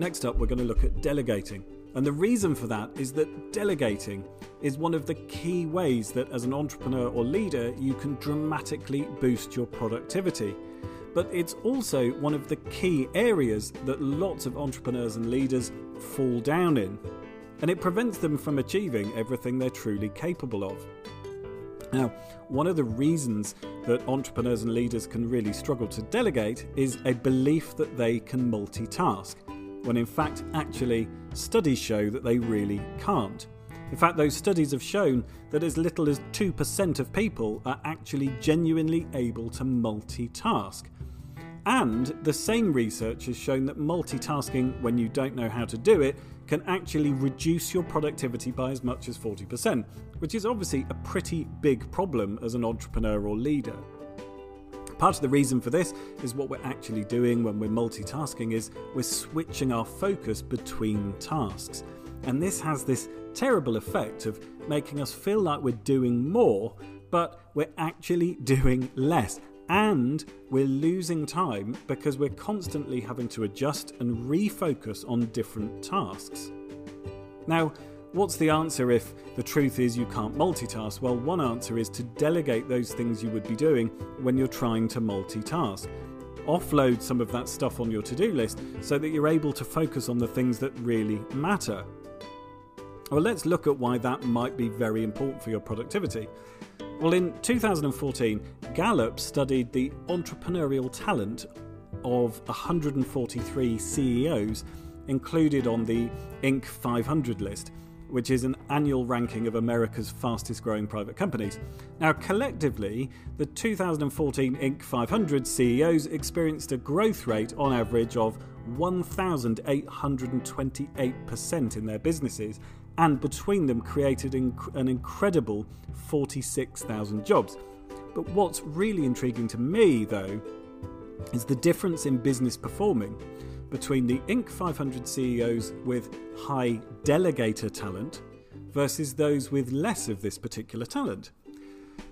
Next up, we're going to look at delegating. And the reason for that is that delegating is one of the key ways that as an entrepreneur or leader you can dramatically boost your productivity. But it's also one of the key areas that lots of entrepreneurs and leaders fall down in. And it prevents them from achieving everything they're truly capable of. Now, one of the reasons that entrepreneurs and leaders can really struggle to delegate is a belief that they can multitask, when in fact, actually, studies show that they really can't. In fact, those studies have shown that as little as 2% of people are actually genuinely able to multitask. And the same research has shown that multitasking, when you don't know how to do it, can actually reduce your productivity by as much as 40%, which is obviously a pretty big problem as an entrepreneur or leader. Part of the reason for this is what we're actually doing when we're multitasking is we're switching our focus between tasks. And this has this terrible effect of making us feel like we're doing more, but we're actually doing less. And we're losing time because we're constantly having to adjust and refocus on different tasks. Now, what's the answer if the truth is you can't multitask? Well, one answer is to delegate those things you would be doing when you're trying to multitask. Offload some of that stuff on your to do list so that you're able to focus on the things that really matter. Well, let's look at why that might be very important for your productivity. Well, in 2014, Gallup studied the entrepreneurial talent of 143 CEOs included on the Inc. 500 list, which is an annual ranking of America's fastest growing private companies. Now, collectively, the 2014 Inc. 500 CEOs experienced a growth rate on average of 1,828% in their businesses and between them created inc- an incredible 46,000 jobs. But what's really intriguing to me, though, is the difference in business performing between the Inc. 500 CEOs with high delegator talent versus those with less of this particular talent.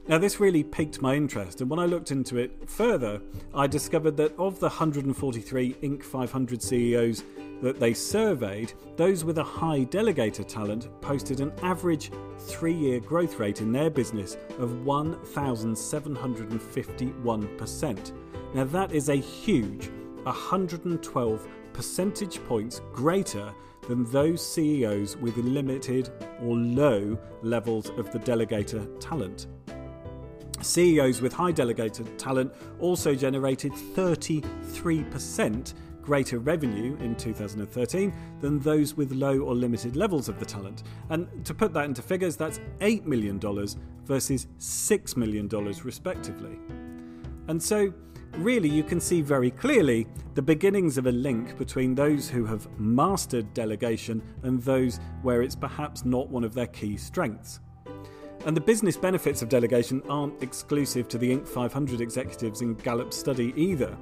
Now, this really piqued my interest, and when I looked into it further, I discovered that of the 143 Inc. 500 CEOs that they surveyed, those with a high delegator talent posted an average three year growth rate in their business of 1,751%. Now, that is a huge 112 percentage points greater than those CEOs with limited or low levels of the delegator talent. CEOs with high delegated talent also generated 33% greater revenue in 2013 than those with low or limited levels of the talent. And to put that into figures, that's $8 million versus $6 million, respectively. And so, really, you can see very clearly the beginnings of a link between those who have mastered delegation and those where it's perhaps not one of their key strengths. And the business benefits of delegation aren't exclusive to the Inc. 500 executives in Gallup's study either.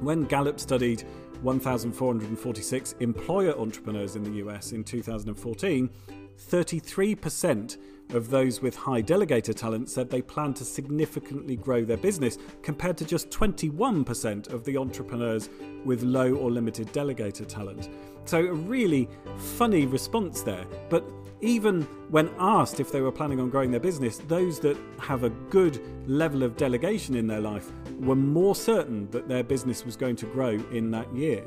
When Gallup studied 1,446 employer entrepreneurs in the US in 2014, 33% of those with high delegator talent said they plan to significantly grow their business, compared to just 21% of the entrepreneurs with low or limited delegator talent. So, a really funny response there. But even when asked if they were planning on growing their business, those that have a good level of delegation in their life were more certain that their business was going to grow in that year.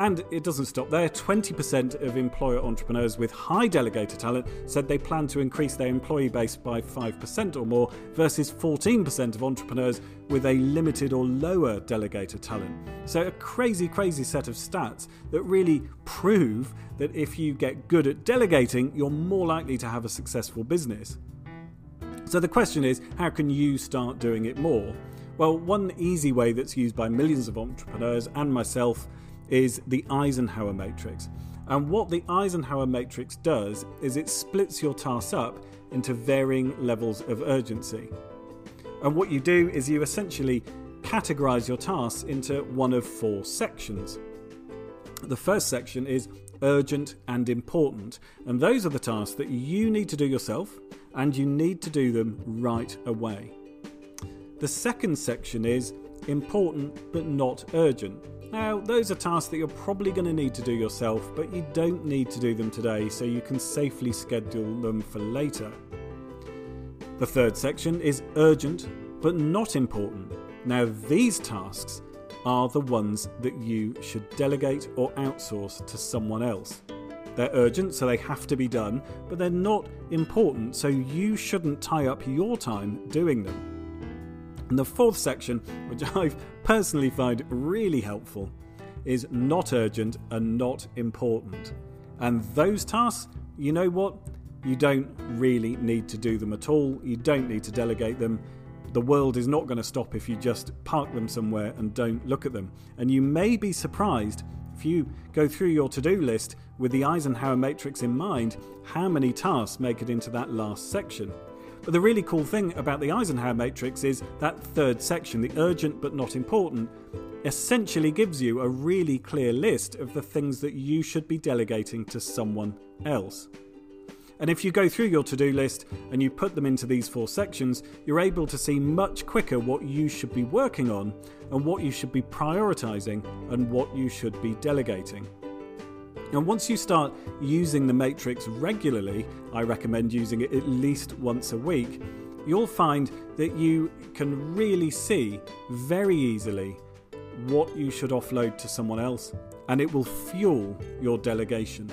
And it doesn't stop there. 20% of employer entrepreneurs with high delegator talent said they plan to increase their employee base by 5% or more, versus 14% of entrepreneurs with a limited or lower delegator talent. So, a crazy, crazy set of stats that really prove that if you get good at delegating, you're more likely to have a successful business. So, the question is how can you start doing it more? Well, one easy way that's used by millions of entrepreneurs and myself is the Eisenhower matrix. And what the Eisenhower matrix does is it splits your tasks up into varying levels of urgency. And what you do is you essentially categorize your tasks into one of four sections. The first section is urgent and important, and those are the tasks that you need to do yourself and you need to do them right away. The second section is important but not urgent, Now, those are tasks that you're probably going to need to do yourself, but you don't need to do them today, so you can safely schedule them for later. The third section is urgent but not important. Now, these tasks are the ones that you should delegate or outsource to someone else. They're urgent, so they have to be done, but they're not important, so you shouldn't tie up your time doing them. And the fourth section, which I personally find really helpful, is not urgent and not important. And those tasks, you know what? You don't really need to do them at all. You don't need to delegate them. The world is not going to stop if you just park them somewhere and don't look at them. And you may be surprised if you go through your to do list with the Eisenhower matrix in mind, how many tasks make it into that last section. But the really cool thing about the Eisenhower matrix is that third section, the urgent but not important, essentially gives you a really clear list of the things that you should be delegating to someone else. And if you go through your to do list and you put them into these four sections, you're able to see much quicker what you should be working on and what you should be prioritizing and what you should be delegating. And once you start using the matrix regularly, I recommend using it at least once a week, you'll find that you can really see very easily what you should offload to someone else, and it will fuel your delegation.